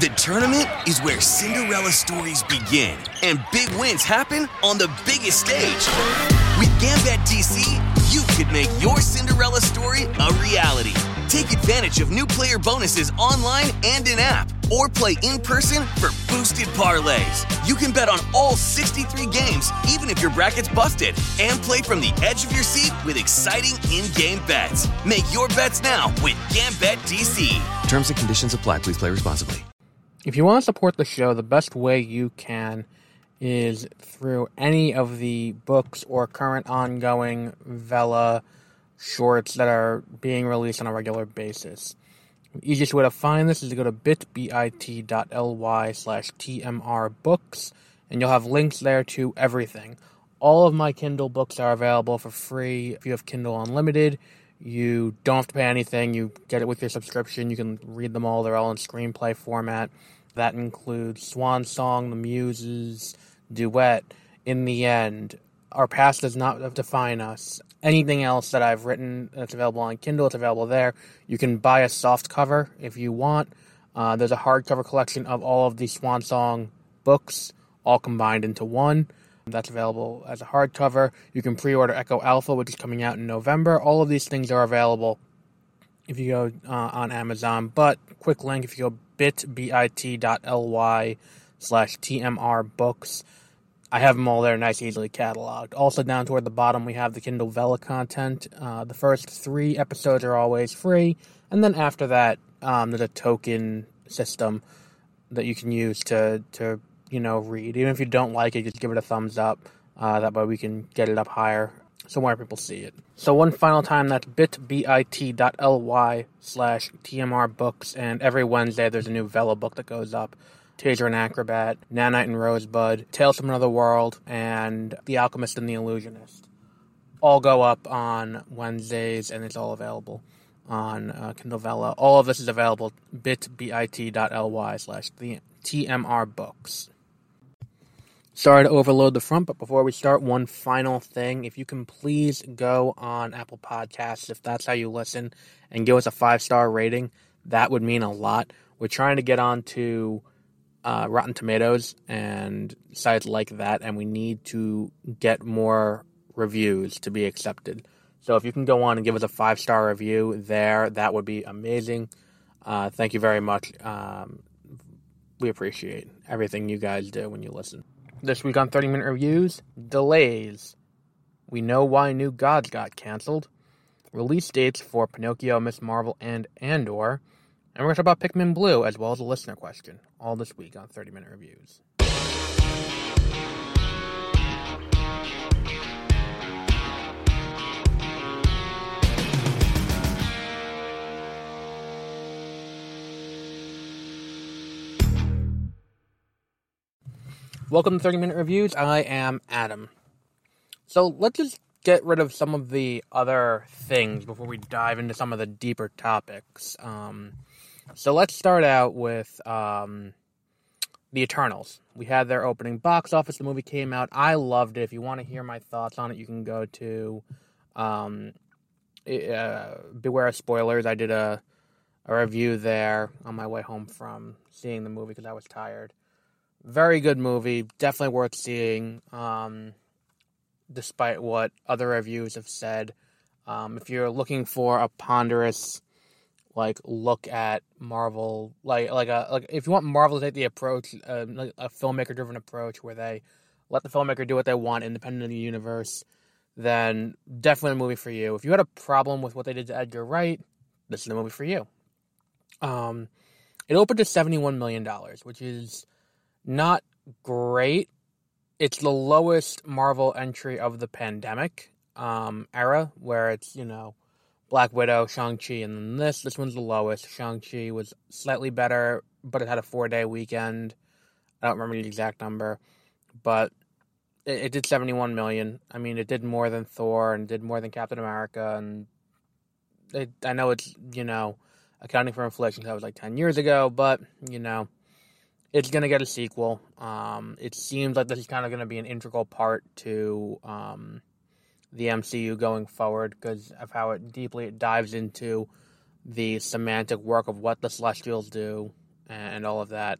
The tournament is where Cinderella stories begin and big wins happen on the biggest stage. With GambetDC, you could make your Cinderella story a reality. Take advantage of new player bonuses online and in app, or play in person for boosted parlays. You can bet on all 63 games, even if your bracket's busted, and play from the edge of your seat with exciting in game bets. Make your bets now with GambetDC. Terms and conditions apply. Please play responsibly. If you want to support the show, the best way you can is through any of the books or current ongoing Vella shorts that are being released on a regular basis. The easiest way to find this is to go to bit.bit.ly slash tmrbooks, and you'll have links there to everything. All of my Kindle books are available for free if you have Kindle Unlimited. You don't have to pay anything. You get it with your subscription. You can read them all. They're all in screenplay format. That includes Swan Song, The Muses, Duet, In the End, Our Past Does Not Define Us. Anything else that I've written that's available on Kindle, it's available there. You can buy a soft cover if you want. Uh, there's a hardcover collection of all of the Swan Song books, all combined into one. That's available as a hardcover. You can pre order Echo Alpha, which is coming out in November. All of these things are available if you go uh, on Amazon. But quick link if you go bit.ly slash TMR books. I have them all there, nice, easily cataloged. Also, down toward the bottom, we have the Kindle Vella content. Uh, the first three episodes are always free, and then after that, um, there's a token system that you can use to to you know read. Even if you don't like it, just give it a thumbs up. Uh, that way, we can get it up higher so more people see it. So one final time, that's bit.ly slash TMR books, and every Wednesday there's a new Vella book that goes up. Taser and Acrobat, Nanite and Rosebud, Tales from Another World, and The Alchemist and the Illusionist. All go up on Wednesdays, and it's all available on uh, Kindle Vella. All of this is available bit.ly slash the TMR books. Sorry to overload the front, but before we start, one final thing. If you can please go on Apple Podcasts, if that's how you listen, and give us a five star rating, that would mean a lot. We're trying to get on to uh, Rotten Tomatoes and sites like that, and we need to get more reviews to be accepted. So if you can go on and give us a five star review there, that would be amazing. Uh, thank you very much. Um, we appreciate everything you guys do when you listen. This week on 30 Minute Reviews Delays. We know why New Gods got canceled. Release dates for Pinocchio, Miss Marvel, and Andor. And we're going to talk about Pikmin Bloom as well as a listener question. All this week on 30 Minute Reviews. Welcome to 30 Minute Reviews. I am Adam. So let's just get rid of some of the other things before we dive into some of the deeper topics. Um, so let's start out with um, The Eternals. We had their opening box office. The movie came out. I loved it. If you want to hear my thoughts on it, you can go to um, uh, Beware of Spoilers. I did a, a review there on my way home from seeing the movie because I was tired very good movie, definitely worth seeing. Um, despite what other reviews have said, um, if you're looking for a ponderous, like look at Marvel, like like a like if you want Marvel to take the approach, uh, like a filmmaker driven approach where they let the filmmaker do what they want, independent of the universe, then definitely a movie for you. If you had a problem with what they did to Edgar Wright, this is the movie for you. Um, it opened to seventy one million dollars, which is not great. It's the lowest Marvel entry of the pandemic um, era, where it's, you know, Black Widow, Shang-Chi, and then this. This one's the lowest. Shang-Chi was slightly better, but it had a four day weekend. I don't remember the exact number, but it, it did 71 million. I mean, it did more than Thor and did more than Captain America. And it, I know it's, you know, accounting for inflation, that was like 10 years ago, but, you know, it's going to get a sequel. Um, it seems like this is kind of going to be an integral part to um, the MCU going forward because of how it deeply it dives into the semantic work of what the Celestials do and all of that.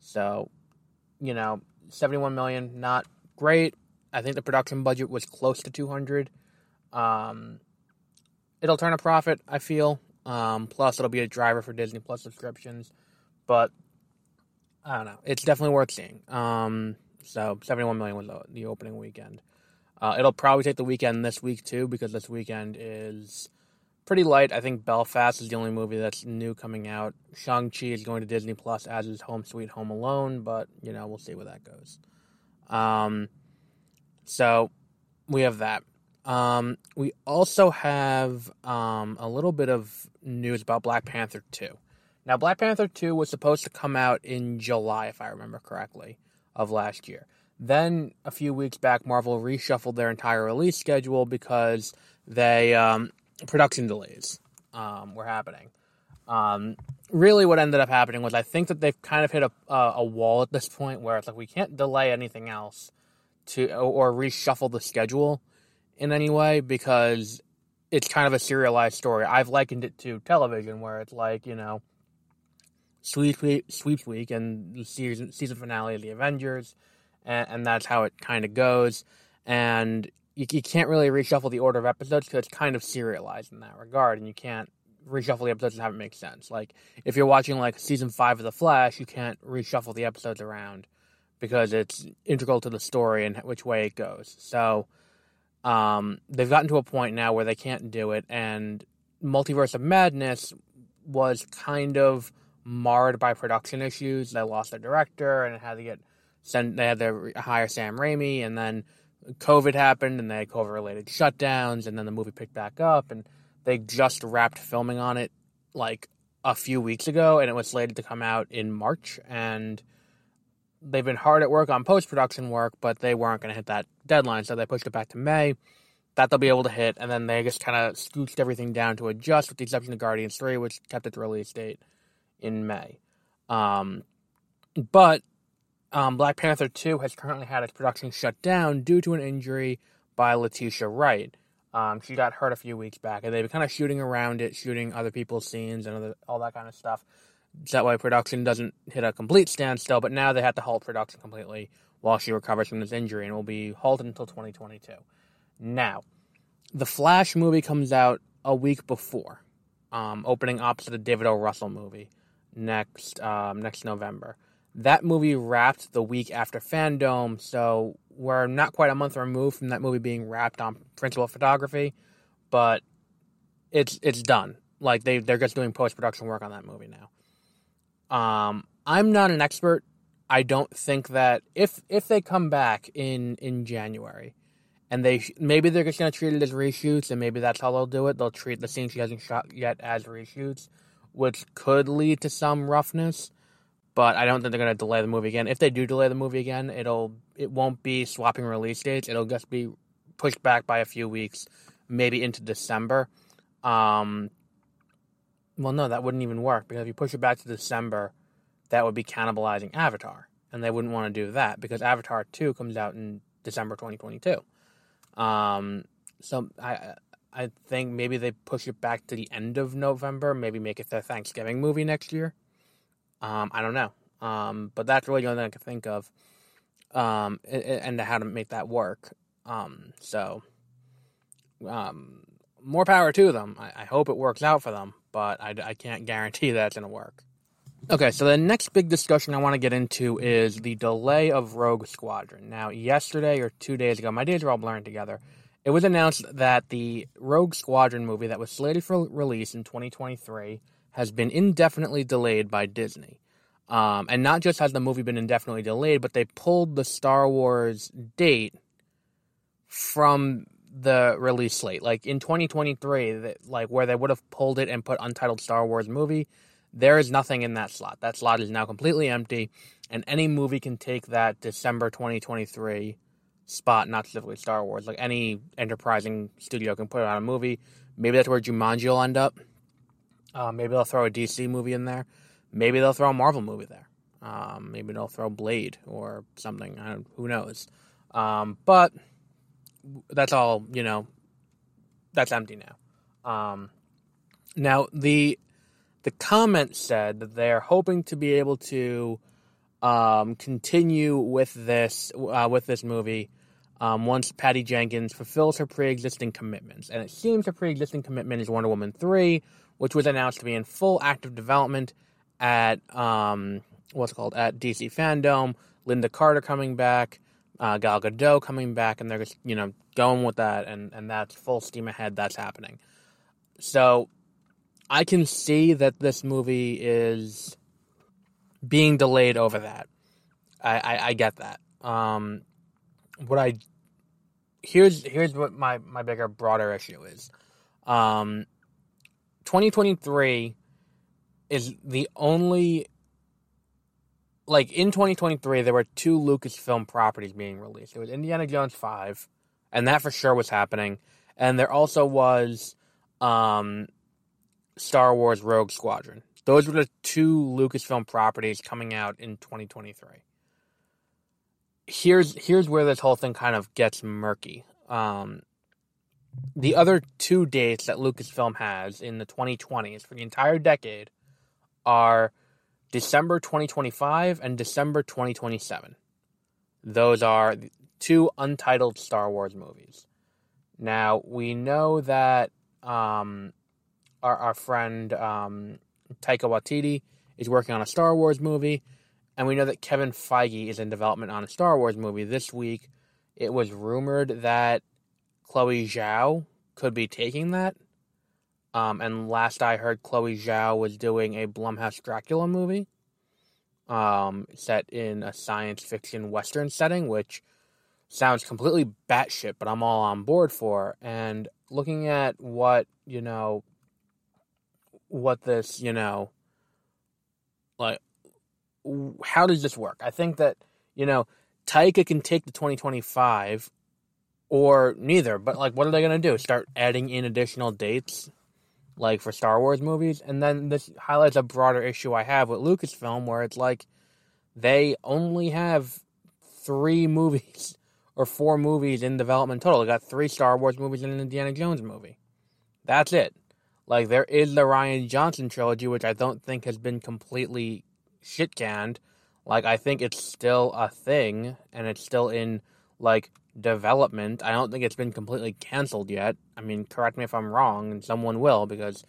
So, you know, 71 million, not great. I think the production budget was close to 200. Um, it'll turn a profit, I feel. Um, plus, it'll be a driver for Disney Plus subscriptions. But I don't know. It's definitely worth seeing. Um, so 71 million was the opening weekend. Uh, it'll probably take the weekend this week too because this weekend is pretty light. I think Belfast is the only movie that's new coming out. Shang Chi is going to Disney Plus as is Home Sweet Home Alone, but you know we'll see where that goes. Um, so we have that. Um, we also have um, a little bit of news about Black Panther 2. Now, Black Panther 2 was supposed to come out in July, if I remember correctly, of last year. Then, a few weeks back, Marvel reshuffled their entire release schedule because they um, production delays um, were happening. Um, really, what ended up happening was I think that they've kind of hit a, a wall at this point where it's like we can't delay anything else to or reshuffle the schedule in any way because it's kind of a serialized story. I've likened it to television where it's like you know sweep week, sweeps week and the season season finale of the Avengers, and, and that's how it kind of goes. And you, you can't really reshuffle the order of episodes because it's kind of serialized in that regard, and you can't reshuffle the episodes and have it make sense. Like if you're watching like season five of The Flash, you can't reshuffle the episodes around because it's integral to the story and which way it goes. So um, they've gotten to a point now where they can't do it, and Multiverse of Madness was kind of marred by production issues. They lost their director and had to get sent. They had to hire Sam Raimi, and then COVID happened, and they had COVID related shutdowns, and then the movie picked back up, and they just wrapped filming on it like a few weeks ago, and it was slated to come out in March, and they've been hard at work on post production work, but they weren't going to hit that deadline, so they pushed it back to May. That they'll be able to hit, and then they just kind of scooched everything down to adjust, with the exception of Guardians 3, which kept its release date in May. Um, but um, Black Panther 2 has currently had its production shut down due to an injury by Letitia Wright. Um, she got hurt a few weeks back, and they've been kind of shooting around it, shooting other people's scenes and other, all that kind of stuff. That way, production doesn't hit a complete standstill. But now they have to halt production completely while she recovers from this injury, and will be halted until 2022. Now, the Flash movie comes out a week before, um, opening opposite the David O. Russell movie next um, next November. That movie wrapped the week after Fandom, so we're not quite a month removed from that movie being wrapped on principal photography, but it's it's done. Like they they're just doing post production work on that movie now. Um, I'm not an expert. I don't think that if if they come back in in January, and they maybe they're just gonna treat it as reshoots, and maybe that's how they'll do it. They'll treat the scene she hasn't shot yet as reshoots, which could lead to some roughness. But I don't think they're gonna delay the movie again. If they do delay the movie again, it'll it won't be swapping release dates. It'll just be pushed back by a few weeks, maybe into December. Um, well, no, that wouldn't even work because if you push it back to December, that would be cannibalizing Avatar, and they wouldn't want to do that because Avatar Two comes out in December 2022. Um, so I I think maybe they push it back to the end of November, maybe make it their Thanksgiving movie next year. Um, I don't know, um, but that's really the only thing I can think of, um, and, how to make that work. Um, so, um, more power to them. I, I hope it works out for them, but I, I can't guarantee that it's going to work. Okay, so the next big discussion I want to get into is the delay of Rogue Squadron. Now, yesterday or two days ago, my days are all blurring together. It was announced that the Rogue Squadron movie that was slated for release in 2023 has been indefinitely delayed by Disney. Um, and not just has the movie been indefinitely delayed, but they pulled the Star Wars date from the release slate. Like in 2023, that, like where they would have pulled it and put untitled Star Wars movie, there is nothing in that slot. That slot is now completely empty, and any movie can take that December 2023 spot, not specifically Star Wars. Like any enterprising studio can put it on a movie. Maybe that's where Jumanji will end up. Uh, maybe they'll throw a DC movie in there. Maybe they'll throw a Marvel movie there. Um, maybe they'll throw Blade or something. who knows? Um, but that's all you know. That's empty now. Um, now the the comment said that they're hoping to be able to um, continue with this uh, with this movie um, once Patty Jenkins fulfills her pre-existing commitments, and it seems her pre-existing commitment is Wonder Woman three, which was announced to be in full active development at um, what's called at DC Fandom. Lynda Carter coming back, uh, Gal Gadot coming back, and they're just you know going with that, and and that's full steam ahead. That's happening. So I can see that this movie is being delayed over that. I, I, I get that. Um, what I here's here's what my my bigger broader issue is. Um, 2023 is the only like in 2023 there were two Lucasfilm properties being released. It was Indiana Jones 5 and that for sure was happening and there also was um, Star Wars Rogue Squadron. Those were the two Lucasfilm properties coming out in 2023. Here's here's where this whole thing kind of gets murky. Um, the other two dates that Lucasfilm has in the 2020s for the entire decade are December 2025 and December 2027. Those are two untitled Star Wars movies. Now, we know that um, our, our friend um, Taika Waititi is working on a Star Wars movie, and we know that Kevin Feige is in development on a Star Wars movie. This week, it was rumored that Chloe Zhao could be taking that. Um, and last I heard, Chloe Zhao was doing a Blumhouse Dracula movie um, set in a science fiction Western setting, which sounds completely batshit, but I'm all on board for. And looking at what, you know, what this, you know, like, how does this work? I think that, you know, Taika can take the 2025 or neither, but like, what are they going to do? Start adding in additional dates, like for Star Wars movies? And then this highlights a broader issue I have with Lucasfilm where it's like they only have three movies or four movies in development total. They got three Star Wars movies and an Indiana Jones movie. That's it. Like there is the Rian Johnson trilogy, which I don't think has been completely shit canned. Like I think it's still a thing, and it's still in like development. I don't think it's been completely canceled yet. I mean, correct me if I'm wrong, and someone will because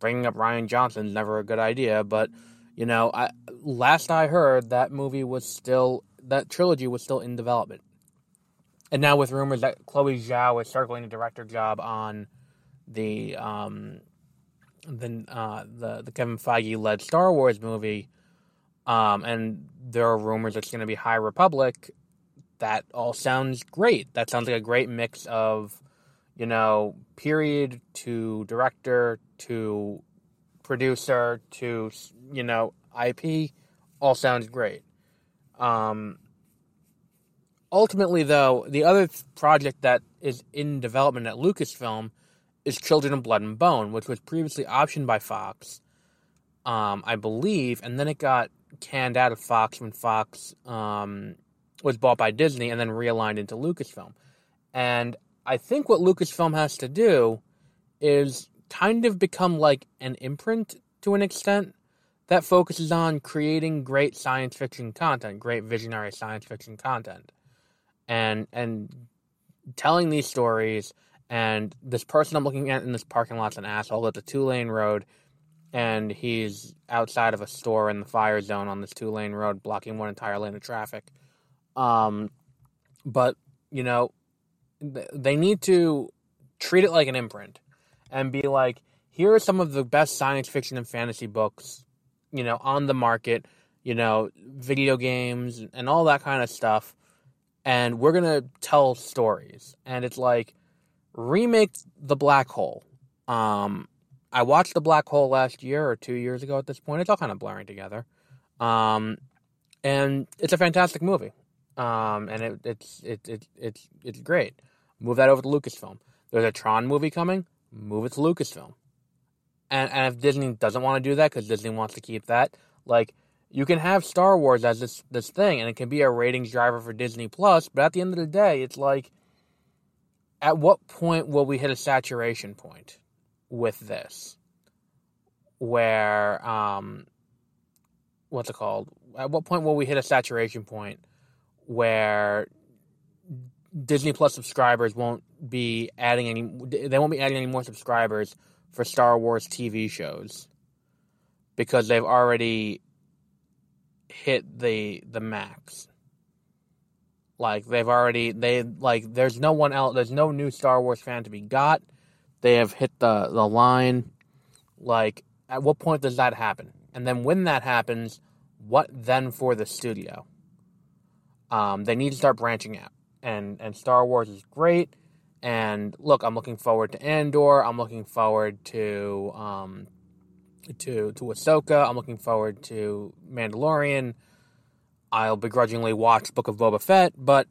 bringing up Rian Johnson is never a good idea. But you know, I last I heard that movie was still that trilogy was still in development, and now with rumors that Chloe Zhao is circling a director job on the um, the uh, the the Kevin Feige led Star Wars movie, um, and there are rumors it's going to be High Republic. That all sounds great. That sounds like a great mix of, you know, period to director to producer to you know IP. All sounds great. Um, ultimately, though, the other project that is in development at Lucasfilm is Children of Blood and Bone, which was previously optioned by Fox, um, I believe, and then it got canned out of Fox when Fox um, was bought by Disney and then realigned into Lucasfilm. And I think what Lucasfilm has to do is kind of become like an imprint to an extent that focuses on creating great science fiction content, great visionary science fiction content, and and telling these stories and this person I'm looking at in this parking lot's an asshole. It's a two lane road, and he's outside of a store in the fire zone on this two lane road, blocking one entire lane of traffic. Um, but you know, they need to treat it like an imprint and be like, here are some of the best science fiction and fantasy books, you know, on the market. You know, video games and all that kind of stuff. And we're gonna tell stories. And it's like remake the Black Hole. Um, I watched the Black Hole last year or two years ago. At this point, it's all kind of blurring together. Um, and it's a fantastic movie. Um, and it, it's it, it it's it's great. Move that over to Lucasfilm. There's a Tron movie coming. Move it to Lucasfilm. And and if Disney doesn't want to do that because Disney wants to keep that, like you can have Star Wars as this this thing, and it can be a ratings driver for Disney Plus. But at the end of the day, it's like at what point will we hit a saturation point with this? where um, what's it called? At what point will we hit a saturation point where Disney Plus subscribers won't be adding any? They won't be adding any more subscribers for Star Wars TV shows because they've already hit the the max. Like they've already they like there's no one else there's no new Star Wars fan to be got. They have hit the the line. Like at what point does that happen? And then when that happens, what then for the studio? Um, they need to start branching out. And and Star Wars is great. And look, I'm looking forward to Andor. I'm looking forward to um, to to Ahsoka. I'm looking forward to Mandalorian. I'll begrudgingly watch Book of Boba Fett, but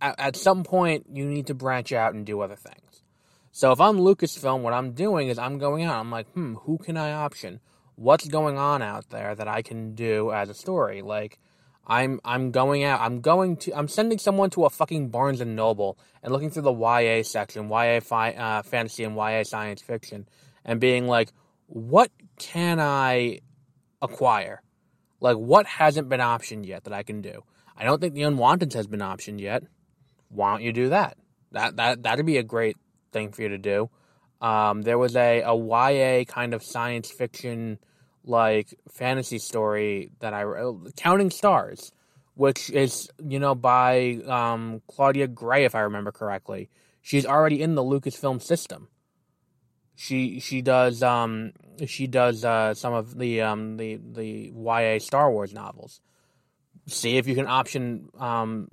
at, at some point you need to branch out and do other things. So if I'm Lucasfilm, what I'm doing is I'm going out. I'm like, hmm, who can I option? What's going on out there that I can do as a story? Like, I'm I'm going out. I'm going to. I'm sending someone to a fucking Barnes and Noble and looking through the YA section, YA fi- uh, fantasy and YA science fiction, and being like, what can I acquire? Like, what hasn't been optioned yet that I can do? I don't think the Unwanted has been optioned yet. Why don't you do that? That that that'd be a great thing for you to do. Um, there was a, a YA kind of science fiction like fantasy story that I Counting Stars, which is you know by um, Claudia Gray if I remember correctly. She's already in the Lucasfilm system. She she does um she does uh, some of the um the the YA Star Wars novels. See if you can option um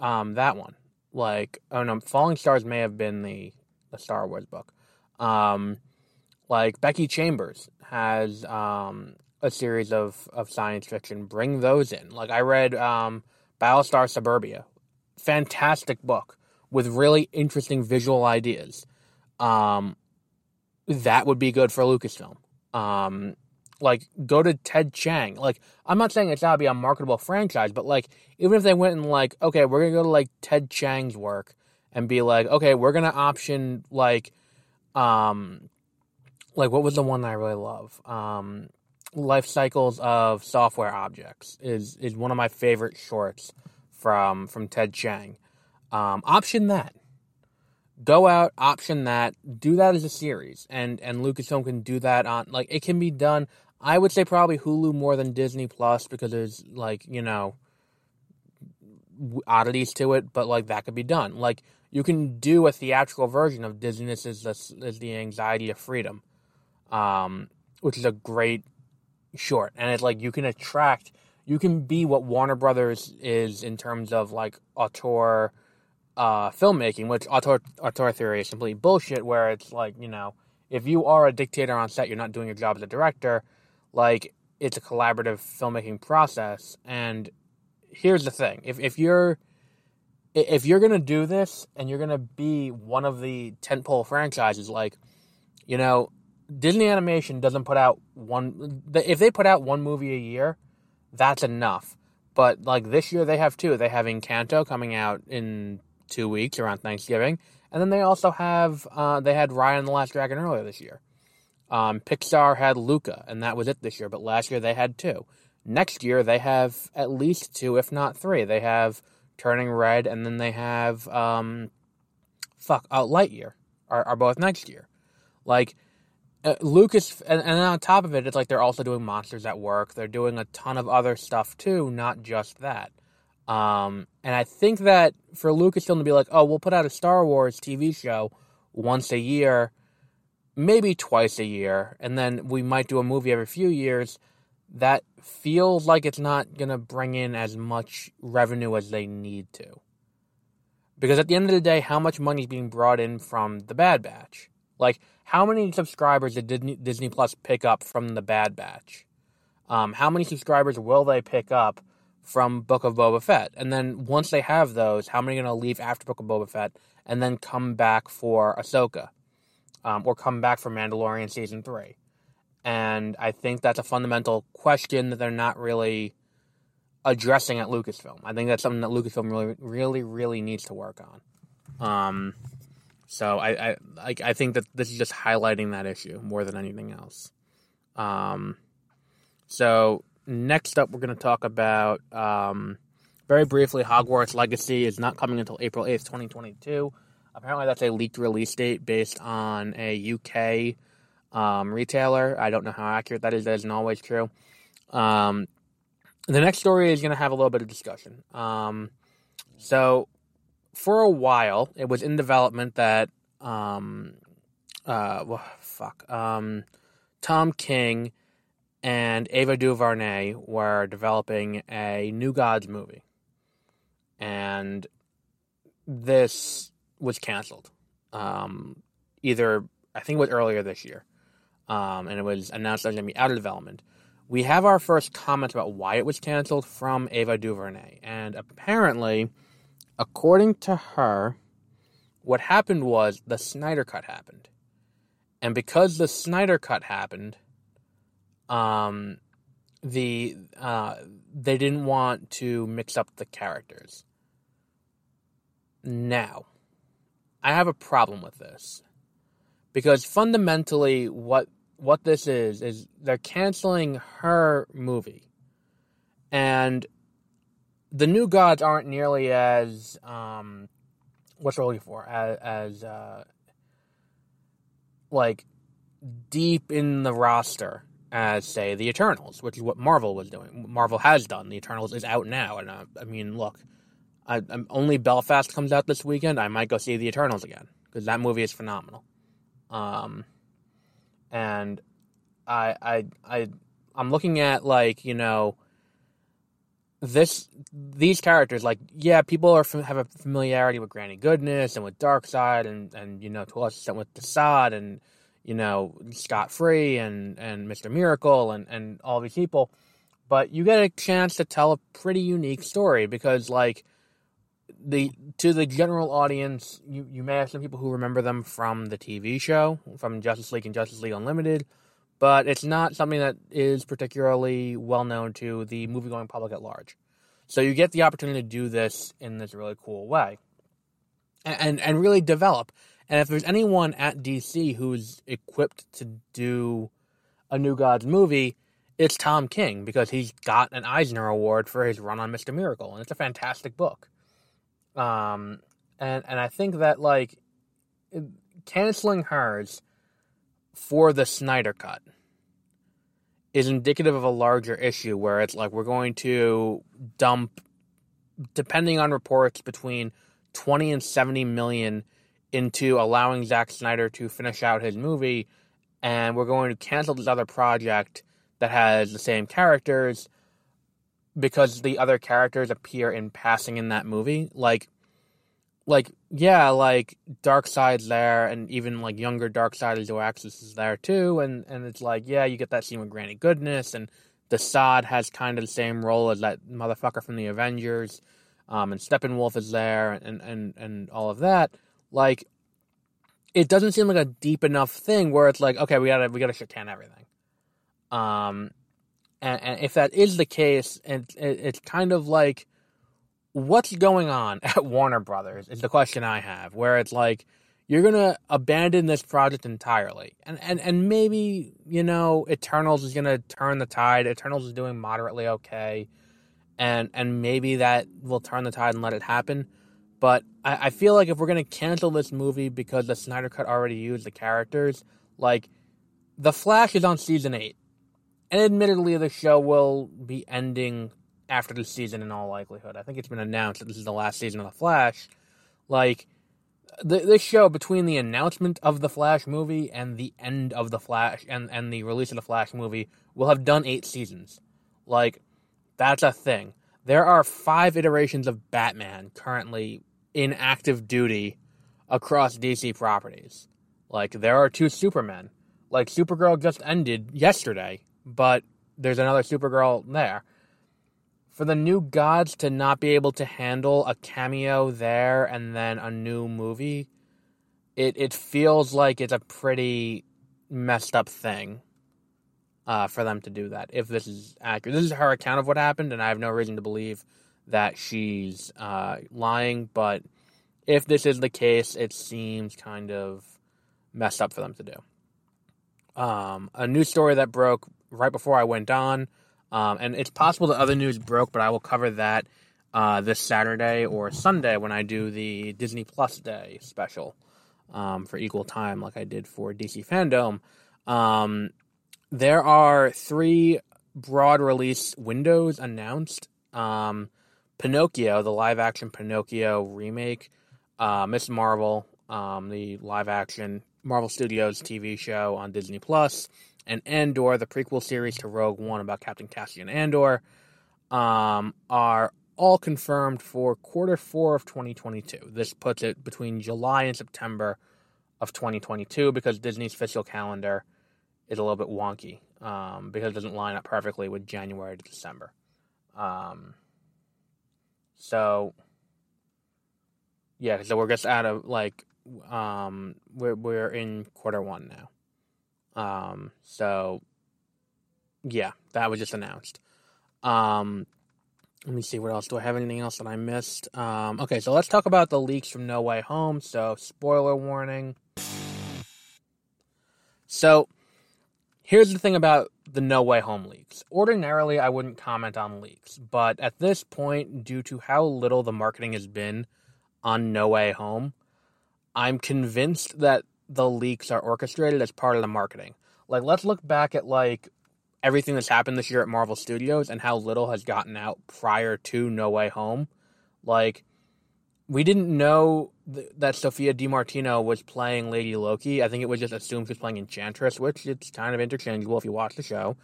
um that one. Like oh no, Falling Stars may have been the the Star Wars book. Um, like Becky Chambers has um a series of of science fiction. Bring those in. Like I read um Battlestar Suburbia, fantastic book with really interesting visual ideas. Um, that would be good for Lucasfilm. Um, like go to Ted Chiang. Like I'm not saying it's gotta be a marketable franchise, but like even if they went and like, okay, we're gonna go to like Ted Chiang's work and be like, okay, we're gonna option like, um, like what was the one I really love? Um, life cycles of software objects is is one of my favorite shorts from from Ted Chiang. Um, option that go out, option that, do that as a series, and and Lucasfilm can do that on like it can be done. I would say probably Hulu more than Disney Plus because there's like you know oddities to it, but like that could be done. Like you can do a theatrical version of Disney's is the, is the anxiety of freedom, um, which is a great short, and it's like you can attract, you can be what Warner Brothers is in terms of like auteur uh, filmmaking, which auteur, theory is complete bullshit, where it's like, you know, if you are a dictator on set, you're not doing your job as a director. Like, it's a collaborative filmmaking process. And here's the thing if, if you're if you're gonna do this and you're gonna be one of the tentpole franchises, like, you know, Disney Animation doesn't put out one. If they put out one movie a year, that's enough. But like this year, they have two. They have Encanto coming out in two weeks around Thanksgiving. And then they also have uh, they had Raya and the Last Dragon earlier this year. Um, Pixar had Luca, and that was it this year. But last year they had two. Next year they have at least two, if not three. They have Turning Red, and then they have um, fuck uh, Lightyear are, are both next year. Like uh, Lucas, and, and on top of it, it's like they're also doing Monsters at Work. They're doing a ton of other stuff too, not just that. Um, and I think that for Lucasfilm to be like, oh, we'll put out a Star Wars TV show once a year, maybe twice a year, and then we might do a movie every few years, that feels like it's not going to bring in as much revenue as they need to. Because at the end of the day, how much money is being brought in from the Bad Batch? Like, how many subscribers did Disney, Disney Plus pick up from the Bad Batch? Um, how many subscribers will they pick up from Book of Boba Fett. And then once they have those, how many are going to leave after Book of Boba Fett and then come back for Ahsoka? Um, or come back for Mandalorian Season 3? And I think that's a fundamental question that they're not really addressing at Lucasfilm. I think that's something that Lucasfilm really, really, really needs to work on. Um, so I, I, I think that this is just highlighting that issue more than anything else. Um, so next up, we're going to talk about um, very briefly Hogwarts Legacy is not coming until April eighth, twenty twenty two. Apparently, that's a leaked release date based on a UK um, retailer. I don't know how accurate that is. That isn't always true. Um, the next story is going to have a little bit of discussion. Um, so, for a while, it was in development that, um, uh, well, fuck, um, Tom King and Ava DuVernay were developing a New Gods movie. And this was canceled. Um, either, I think it was earlier this year. Um, and it was announced that it was going to be out of development we have our first comment about why it was canceled from Ava DuVernay. And apparently, according to her, what happened was the Snyder Cut happened. And because the Snyder Cut happened, um, the uh, they didn't want to mix up the characters. Now, I have a problem with this. Because fundamentally, what what this is is they're canceling her movie, and the new gods aren't nearly as um, what's it looking for? As, as uh, like deep in the roster as say the Eternals, which is what Marvel was doing. Marvel has done. The Eternals is out now, and uh, I mean, look, I, I'm, only Belfast comes out this weekend. I might go see the Eternals again because that movie is phenomenal. Um, and I I I I'm looking at like you know this these characters like yeah people are have a familiarity with Granny Goodness and with Darkseid and and you know to us extent with the Desaad and you know Scott Free and and Mister Miracle and and all these people, but you get a chance to tell a pretty unique story because like the to the general audience, you, you may have some people who remember them from the TV show, from Justice League and Justice League Unlimited, but it's not something that is particularly well known to the movie going public at large. So you get the opportunity to do this in this really cool way, and, and and, really develop. And if there's anyone at DC who's equipped to do a New Gods movie, it's Tom King because he's got an Eisner Award for his run on Mister Miracle, and it's a fantastic book. Um, and and I think that like canceling hers for the Snyder Cut is indicative of a larger issue where it's like we're going to dump, depending on reports, between 20 and 70 million into allowing Zack Snyder to finish out his movie, and we're going to cancel this other project that has the same characters because the other characters appear in passing in that movie. Like, like yeah, like Dark Darkseid's there, and even like younger Dark Darkseid Zoaxis is there too, and and it's like yeah, you get that scene with Granny Goodness, and Desaad has kind of the same role as that motherfucker from the Avengers, um, and Steppenwolf is there, and and and all of that. Like, it doesn't seem like a deep enough thing where it's like okay, we gotta we gotta shit can everything. Um, and, and if that is the case, and it, it's kind of like what's going on at Warner Brothers is the question I have, where it's like you're gonna abandon this project entirely, and and and maybe you know Eternals is gonna turn the tide. Eternals is doing moderately okay, and and maybe that will turn the tide and let it happen. But I, I feel like if we're gonna cancel this movie because the Snyder Cut already used the characters, like the Flash is on season eight, and admittedly the show will be ending after the season in all likelihood. I think it's been announced that this is the last season of The Flash. Like, the, this show, between the announcement of the Flash movie and the end of the Flash and, and the release of the Flash movie, will have done eight seasons. Like, that's a thing. There are five iterations of Batman currently in active duty across DC properties. Like, there are two Supermen. Like, Supergirl just ended yesterday, but there's another Supergirl there for the new gods to not be able to handle a cameo there and then a new movie, it it feels like it's a pretty messed up thing uh, for them to do that. If this is accurate, this is her account of what happened, and I have no reason to believe that she's uh, lying. But if this is the case, it seems kind of messed up for them to do. um, a news story that broke right before I went on, um, and it's possible that other news broke, but I will cover that uh, this Saturday or Sunday when I do the Disney Plus Day special um, for equal time, like I did for DC Fandom. Um, there are three broad release windows announced. Um, Pinocchio, the live action Pinocchio remake, uh, Miss Marvel, um, the live action Marvel Studios TV show on Disney Plus, and Andor, the prequel series to Rogue One about Captain Cassian Andor, um, are all confirmed for quarter four of 2022. This puts it between July and September of 2022 because Disney's official calendar is a little bit wonky um, because it doesn't line up perfectly with January to December. Um, so, yeah, so we're just out of like um, we're we're in quarter one now. Um, so yeah, that was just announced. Um, let me see what else. Do I have anything else that I missed? Um, okay, so let's talk about the leaks from No Way Home. So, spoiler warning. So, here's the thing about the No Way Home leaks. Ordinarily, I wouldn't comment on leaks, but at this point, due to how little the marketing has been on No Way Home, I'm convinced that the leaks are orchestrated as part of the marketing. Like, let's look back at like everything that's happened this year at Marvel Studios and how little has gotten out prior to No Way Home. Like, we didn't know th- that Sophia Di Martino was playing Lady Loki. I think it was just assumed she was playing Enchantress, which it's kind of interchangeable if you watch the show.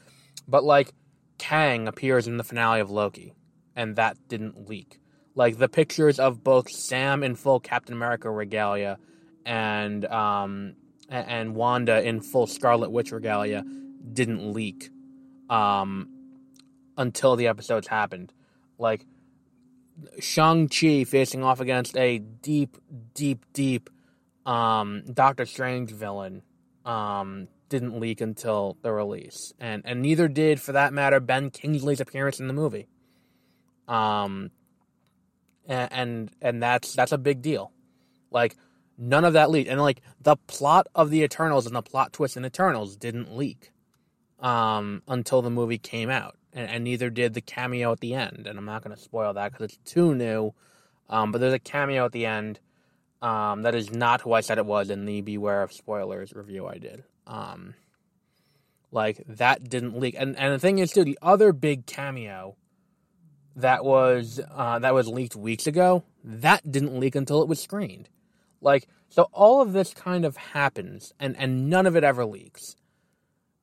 But like, Kang appears in the finale of Loki, and that didn't leak. Like the pictures of both Sam in full Captain America regalia and um, and Wanda in full Scarlet Witch regalia didn't leak um, until the episodes happened. Like Shang-Chi facing off against a deep, deep, deep um, Doctor Strange villain um, didn't leak until the release. And and neither did, for that matter, Ben Kingsley's appearance in the movie. Um and and, and that's that's a big deal. Like none of that leaked. And like the plot of the Eternals and the plot twist in Eternals didn't leak um, until the movie came out, and, and, neither did the cameo at the end. And I'm not going to spoil that because it's too new. Um, but there's a cameo at the end um, that is not who I said it was in the Beware of Spoilers review I did. Um, like that didn't leak, and and the thing is too, the other big cameo that was uh, that was leaked weeks ago that didn't leak until it was screened. Like so, all of this kind of happens, and and none of it ever leaks.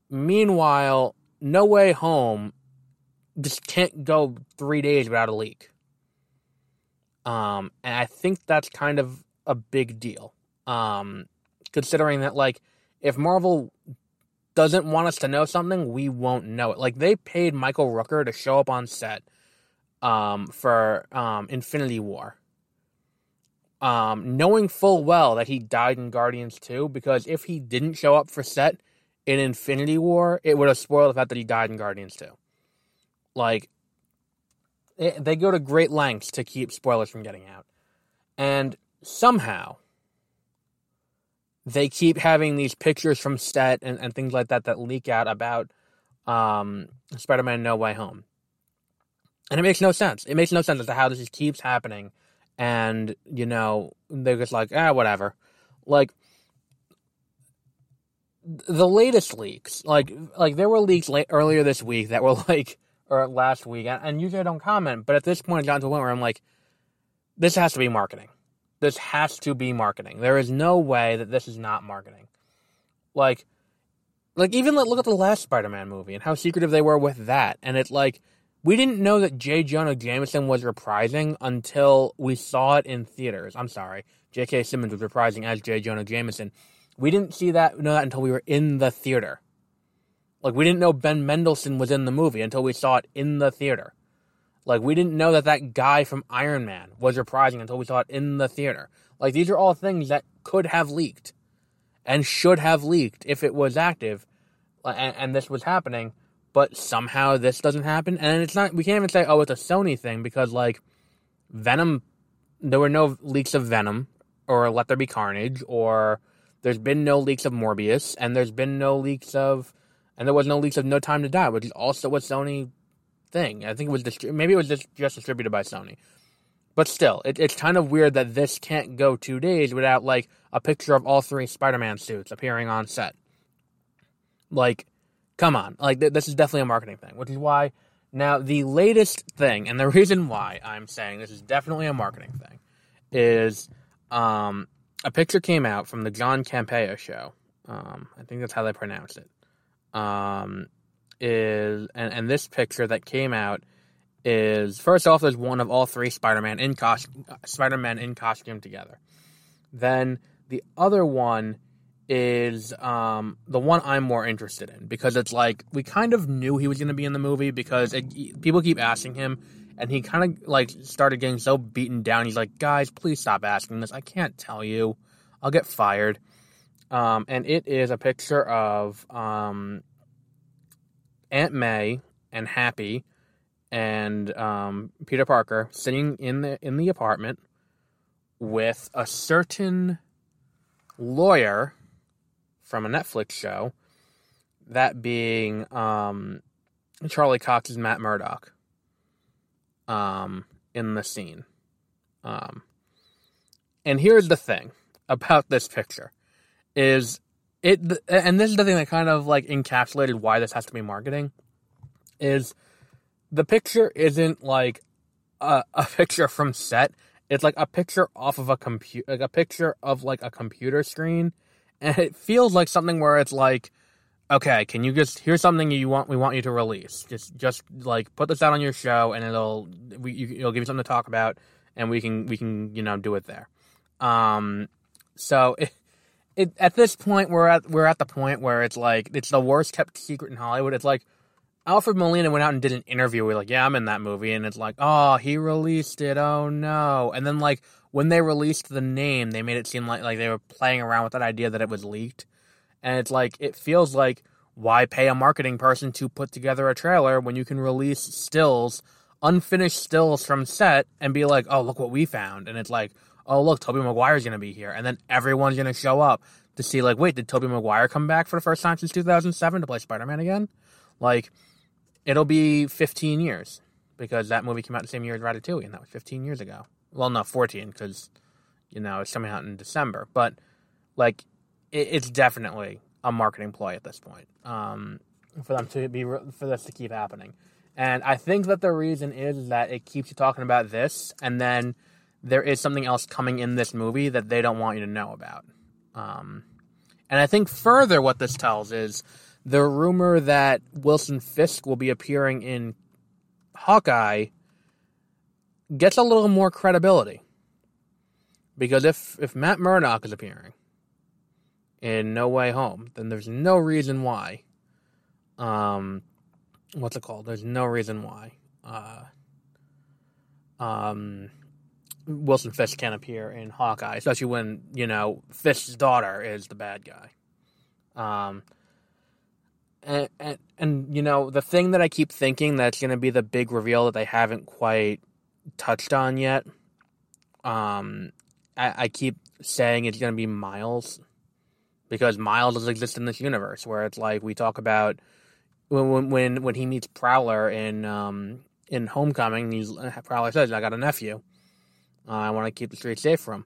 Meanwhile, No Way Home just can't go three days without a leak. Um, and I think that's kind of a big deal. Um, considering that, like, if Marvel doesn't want us to know something, we won't know it. Like, they paid Michael Rooker to show up on set um, for um, Infinity War. Um, knowing full well that he died in Guardians 2, because if he didn't show up for set, in Infinity War, it would have spoiled the fact that he died in Guardians 2. Like, it, they go to great lengths to keep spoilers from getting out. And somehow, they keep having these pictures from set and, and things like that that leak out about um, Spider Man No Way Home. And it makes no sense. It makes no sense as to how this just keeps happening. And, you know, they're just like, ah, whatever. Like, the latest leaks, like like there were leaks late, earlier this week that were like or last week, and, usually I don't comment, but at this point, I got to a point where I'm like, this has to be marketing. This has to be marketing. There is no way that this is not marketing. Like, like even look at the last Spider-Man movie and how secretive they were with that, and it's like we didn't know that J. Jonah Jameson was reprising until we saw it in theaters. I'm sorry, J.K. Simmons was reprising as J. Jonah Jameson we didn't see that know that until we were in the theater. Like we didn't know Ben Mendelsohn was in the movie until we saw it in the theater. Like we didn't know that that guy from Iron Man was reprising until we saw it in the theater. Like these are all things that could have leaked and should have leaked if it was active and, and this was happening, but somehow this doesn't happen and it's not we can't even say oh it's a Sony thing because like Venom there were no leaks of Venom or Let There Be Carnage or There's been no leaks of Morbius, and there's been no leaks of, and there was no leaks of No Time to Die, which is also a Sony thing. I think it was distri- maybe it was just, just distributed by Sony. But still, it, it's kind of weird that this can't go two days without like a picture of all three Spider-Man suits appearing on set. Like, come on, like th- this is definitely a marketing thing, which is why now the latest thing, and the reason why I'm saying this is definitely a marketing thing, is um, a picture came out from the John Campea show. Um, I think that's how they pronounce it. Um, is and, and this picture that came out is first off there's one of all three Spider-Man in costume Spider-Man in costume together. Then the other one is um, the one I'm more interested in because it's like we kind of knew he was going to be in the movie because it, people keep asking him and he kind of like started getting so beaten down. He's like, "Guys, please stop asking this. I can't tell you. I'll get fired." Um, and it is a picture of um, Aunt May and Happy and um, Peter Parker sitting in the in the apartment with a certain lawyer from a Netflix show, that being um, Charlie Cox's Matt Murdock um, in the scene. Um, and here's the thing about this picture is it and this is the thing that kind of like encapsulated why this has to be marketing is the picture isn't like a, a picture from set. It's like a picture off of a computer like a picture of like a computer screen. And it feels like something where it's like okay can you just here's something you want we want you to release. Just just like put this out on your show and it'll we you, it'll give you something to talk about and we can we can you know do it there. Um so it, it at this point we're at we're at the point where it's like it's the worst kept secret in Hollywood. It's like Alfred Molina went out and did an interview. We're like, yeah, I'm in that movie, and it's like, oh, he released it. Oh no! And then like when they released the name, they made it seem like like they were playing around with that idea that it was leaked, and it's like it feels like why pay a marketing person to put together a trailer when you can release stills, unfinished stills from set, and be like, oh, look what we found, and it's like oh look, Tobey Maguire's gonna be here, and then everyone's gonna show up to see like, wait, did Tobey Maguire come back for the first time since 2007 to play Spider Man again? Like, it'll be 15 years because that movie came out the same year as Ratatouille, and that was 15 years ago. Well, not 14 because you know it's coming out in December, but like, it, it's definitely a marketing ploy at this point um, for them to be for this to keep happening. And I think that the reason is that it keeps you talking about this, and then there is something else coming in this movie that they don't want you to know about. Um, and I think further, what this tells is the rumor that Wilson Fisk will be appearing in Hawkeye gets a little more credibility. Because if, if Matt Murdock is appearing in No Way Home, then there's no reason why. Um, what's it called? There's no reason why. Uh, um, Wilson Fisk can appear in Hawkeye, especially when you know Fisk's daughter is the bad guy. Um, and, and and you know the thing that I keep thinking that's going to be the big reveal that they haven't quite touched on yet. Um, I, I keep saying it's going to be Miles because Miles does exist in this universe where it's like we talk about when when when he meets Prowler in um in Homecoming. He's Prowler says, "I got a nephew." Uh, I want to keep the street safe from.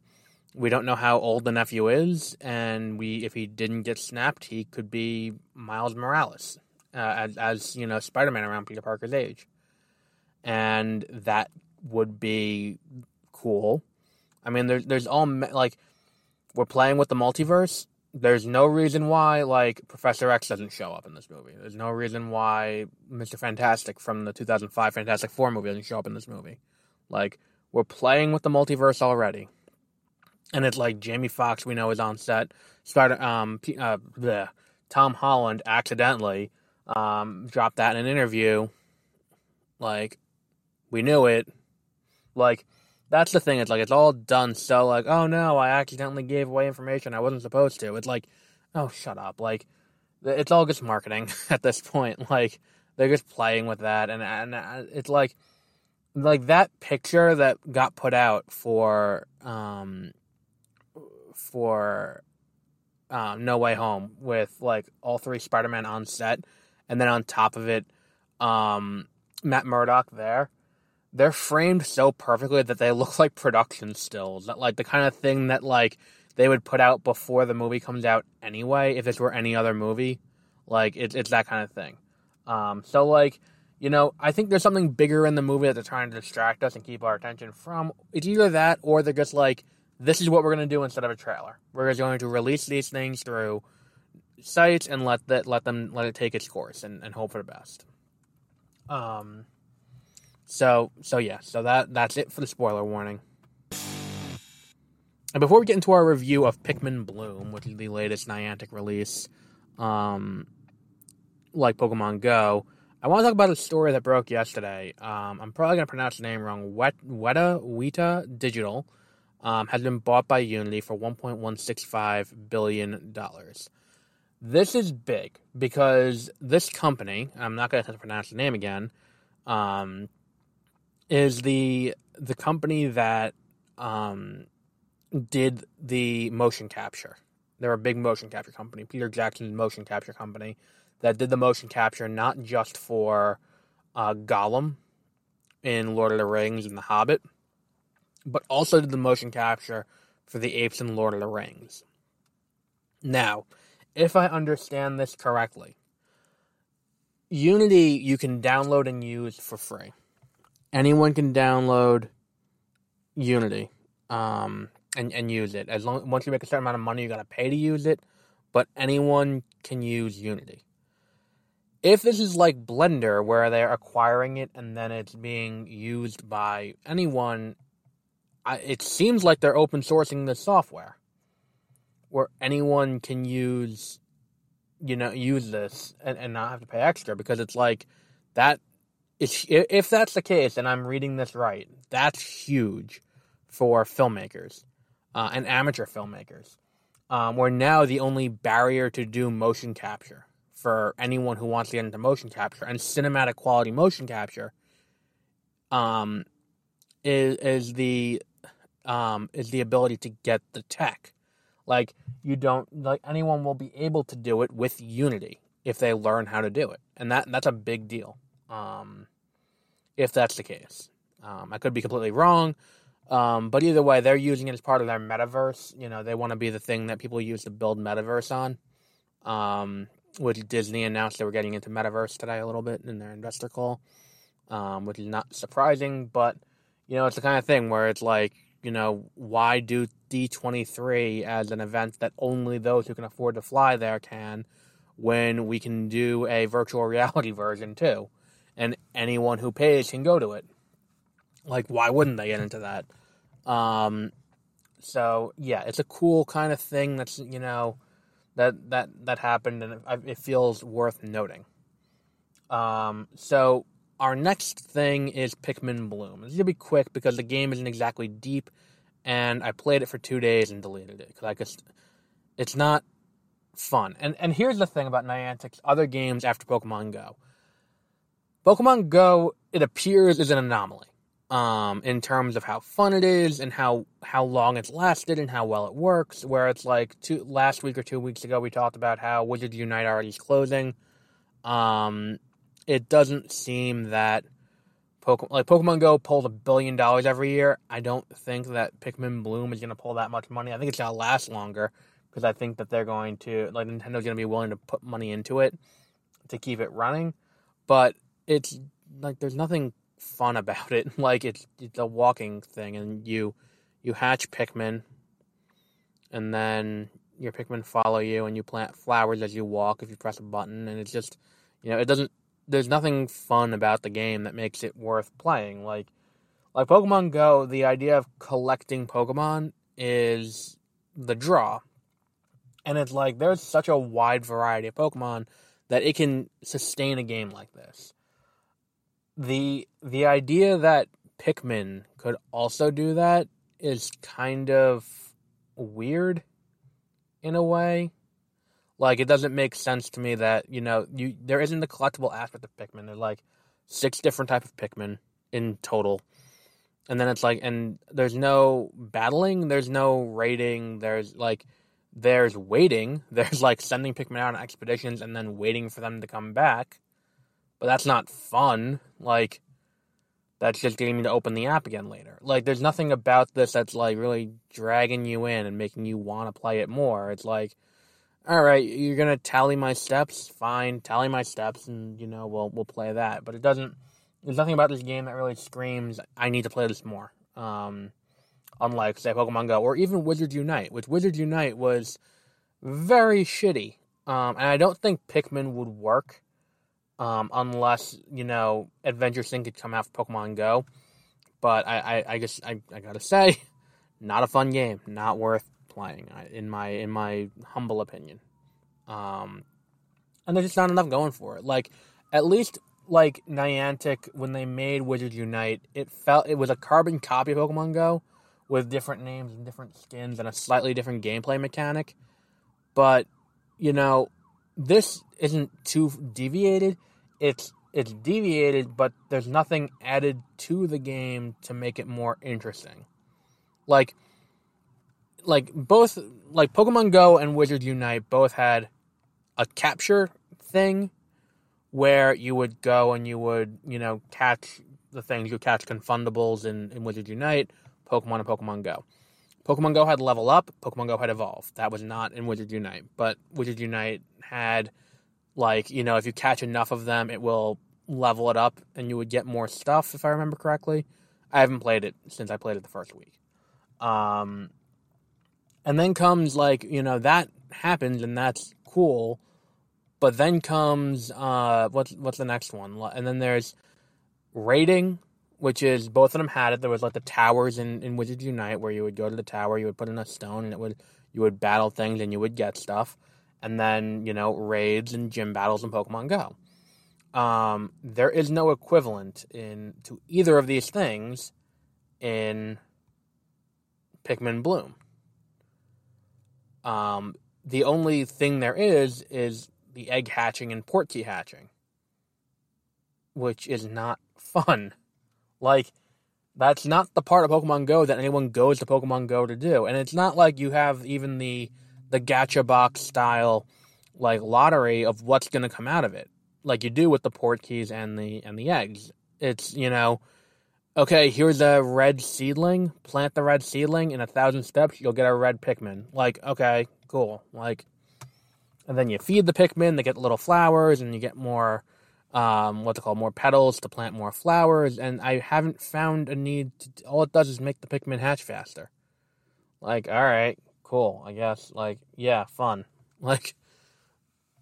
We don't know how old the nephew is, and we if he didn't get snapped, he could be Miles Morales, uh, as, as you know, Spider Man around Peter Parker's age, and that would be cool. I mean, there's there's all like we're playing with the multiverse. There's no reason why like Professor X doesn't show up in this movie. There's no reason why Mister Fantastic from the 2005 Fantastic Four movie doesn't show up in this movie. Like we're playing with the multiverse already. And it's like Jamie Foxx, we know, is on set. Started, um, uh, the Tom Holland accidentally um, dropped that in an interview. Like, we knew it. Like, that's the thing. It's like, it's all done so, like, oh no, I accidentally gave away information I wasn't supposed to. It's like, oh, shut up. Like, it's all just marketing at this point. Like, they're just playing with that. And, and uh, it's like, like that picture that got put out for um for uh, No Way Home with like all three Spider Man on set, and then on top of it, um, Matt Murdock there. They're framed so perfectly that they look like production stills. That like the kind of thing that like they would put out before the movie comes out anyway. If this were any other movie, like it's it's that kind of thing. Um, so like you know, I think there's something bigger in the movie that they're trying to distract us and keep our attention from. It's either that or they're just like, this is what we're going to do instead of a trailer. We're just going to release these things through sites and let that let them let it take its course and, and hope for the best. Um. So so yeah, so that that's it for the spoiler warning. And before we get into our review of Pikmin Bloom, which is the latest Niantic release, um, like Pokemon Go, I want to talk about a story that broke yesterday. Um, I'm probably going to pronounce the name wrong. Wet, Weta Weta Digital um, has been bought by Unity for 1.165 billion dollars. This is big because this company, I'm not going to pronounce the name again, um, is the the company that um, did the motion capture. They're a big motion capture company, Peter Jackson's motion capture company that did the motion capture not just for uh, Gollum in Lord of the Rings and The Hobbit, but also did the motion capture for the apes in Lord of the Rings. Now, if I understand this correctly, Unity you can download and use for free. Anyone can download Unity um, and, and use it. As long once you make a certain amount of money, you gotta pay to use it. But anyone can use Unity if this is like Blender, where they're acquiring it and then it's being used by anyone, I, it seems like they're open sourcing the software, where anyone can use, you know, use this and, and not have to pay extra because it's like that. If that's the case, and I'm reading this right, that's huge for filmmakers uh, and amateur filmmakers. Um, where now the only barrier to do motion capture for anyone who wants to get into motion capture and cinematic quality motion capture um is is the um is the ability to get the tech like you don't like anyone will be able to do it with unity if they learn how to do it and that that's a big deal um if that's the case um i could be completely wrong um, but either way, they're using it as part of their metaverse. You know, they want to be the thing that people use to build metaverse on. Um, which Disney announced they were getting into metaverse today a little bit in their investor call, um, which is not surprising. But you know, it's the kind of thing where it's like, you know, why do D23 as an event that only those who can afford to fly there can, when we can do a virtual reality version too, and anyone who pays can go to it. Like, why wouldn't they get into that? Um, so yeah, it's a cool kind of thing. That's you know that that that happened, and it, feels worth noting. Um, so our next thing is Pikmin Bloom. It's gonna be quick because the game isn't exactly deep, and I played it for two days and deleted it because I just it's not fun. And and here's the thing about Niantic's other games after Pokemon Go. Pokemon Go, it appears, is an anomaly um, in terms of how fun it is and how how long it's lasted and how well it works. Where it's like two last week or two weeks ago, we talked about how Wizards Unite already is closing. Um, it doesn't seem that Pokemon like Pokemon Go pulls a billion dollars every year. I don't think that Pikmin Bloom is going to pull that much money. I think it's going to last longer because I think that they're going to like Nintendo's going to be willing to put money into it to keep it running. But it's like there's nothing fun about it. Like it's it's a walking thing, and you you hatch Pikmin, and then your Pikmin follow you, and you plant flowers as you walk if you press a button, and it's just you know it doesn't. There's nothing fun about the game that makes it worth playing. Like like Pokemon Go, the idea of collecting Pokemon is the draw. And it's like there's such a wide variety of Pokemon that it can sustain a game like this the the idea that Pikmin could also do that is kind of weird in a way. Like it doesn't make sense to me that, you know, you there isn't the collectible aspect of Pikmin. There's like six different type of Pikmin in total. And then it's like and there's no battling, there's no raiding, there's like There's waiting. There's like sending Pikmin out on expeditions and then waiting for them to come back. But that's not fun. Like, that's just getting me to open the app again later. Like, there's nothing about this that's like really dragging you in and making you want to play it more. It's like, all right, you're gonna tally my steps, fine, tally my steps, and you know we'll we'll play that. But it doesn't. There's nothing about this game that really screams, I need to play this more. Um, unlike say Pokemon Go or even Wizards Unite, which Wizards Unite was very shitty. Um, and I don't think Pikmin would work um, unless you know Adventure Sync could come out for Pokemon Go. But I, I, I just I, I gotta say, not a fun game, not worth playing in my in my humble opinion. Um, and there's just not enough going for it. Like at least like Niantic when they made Wizards Unite, it felt it was a carbon copy of Pokemon Go with different names and different skins and a slightly different gameplay mechanic. But, you know, this isn't too deviated. It's it's deviated, but there's nothing added to the game to make it more interesting. Like like both like Pokemon Go and Wizards Unite both had a capture thing where you would go and you would, you know, catch the things you catch confoundables in, in Wizards Unite Pokemon and Pokemon Go. Pokemon Go had Level Up, Pokemon Go had Evolve. That was not in Wizards Unite, but Wizards Unite had like, you know, if you catch enough of them, it will level it up and you would get more stuff if I remember correctly. I haven't played it since I played it the first week. Um and then comes like, you know, that happens and that's cool. But then comes uh what's what's the next one? And then there's raiding, which is both of them had it. There was like the towers in, in Wizards Unite where you would go to the tower, you would put in a stone, and it would you would battle things and you would get stuff. And then you know raids and gym battles in Pokemon Go. Um, there is no equivalent in to either of these things in Pikmin Bloom. Um, the only thing there is is the egg hatching and Portkey hatching, which is not fun. Like, that's not the part of Pokemon Go that anyone goes to Pokemon Go to do. And it's not like you have even the the gacha box style like lottery of what's going to come out of it, like you do with the port keys and the and the eggs. It's you know, okay, here's a red seedling. Plant the red seedling in a thousand steps, you'll get a red Pikmin. Like, okay, cool. Like, and then you feed the Pikmin, they get little flowers, and you get more um, what's it called, more petals to plant more flowers, and I haven't found a need to, all it does is make the Pikmin hatch faster. Like, alright, cool, I guess, like, yeah, fun. Like,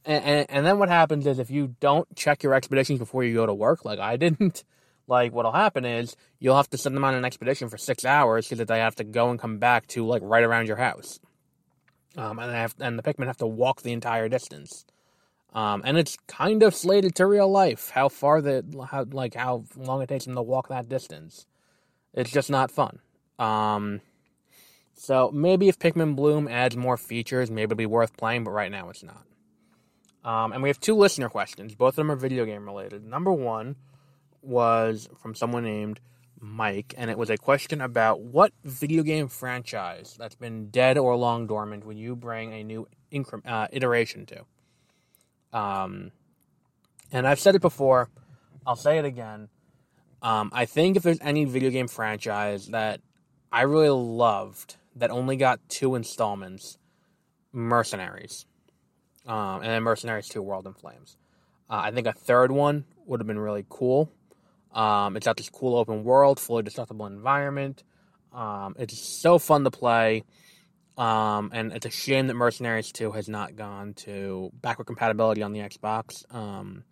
and, and, and then what happens is if you don't check your expeditions before you go to work, like I didn't, like what'll happen is you'll have to send them on an expedition for six hours that they have to go and come back to like right around your house. Um, and have, and the Pikmin have to walk the entire distance. Um, and it's kind of slated to real life. How far the how like how long it takes them to walk that distance. It's just not fun. Um, so maybe if Pikmin Bloom adds more features, maybe it'll be worth playing. But right now, it's not. Um, and we have two listener questions. Both of them are video game related. Number one was from someone named Mike, and it was a question about what video game franchise that's been dead or long dormant would you bring a new incre- uh, iteration to? Um, and I've said it before, I'll say it again. Um, I think if there's any video game franchise that I really loved that only got two installments, Mercenaries, um, and then Mercenaries 2 World in Flames. Uh, I think a third one would have been really cool. Um, it's got this cool open world, fully destructible environment. Um, it's so fun to play. Um, and it's a shame that Mercenaries 2 has not gone to backward compatibility on the Xbox. Um,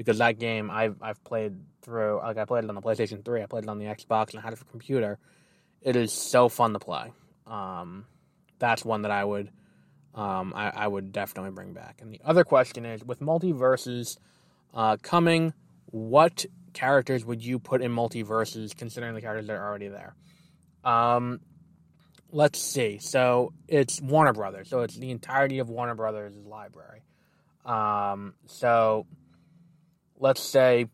because that game I've I've played through like I played it on the PlayStation 3, I played it on the Xbox and I had it for computer. It is so fun to play. Um, that's one that I would um, I, I would definitely bring back. And the other question is with MultiVersus uh, coming, what characters would you put in MultiVersus considering the characters that are already there? Um, let's see. So it's Warner Brothers. So it's the entirety of Warner Brothers' library. Um, so let's say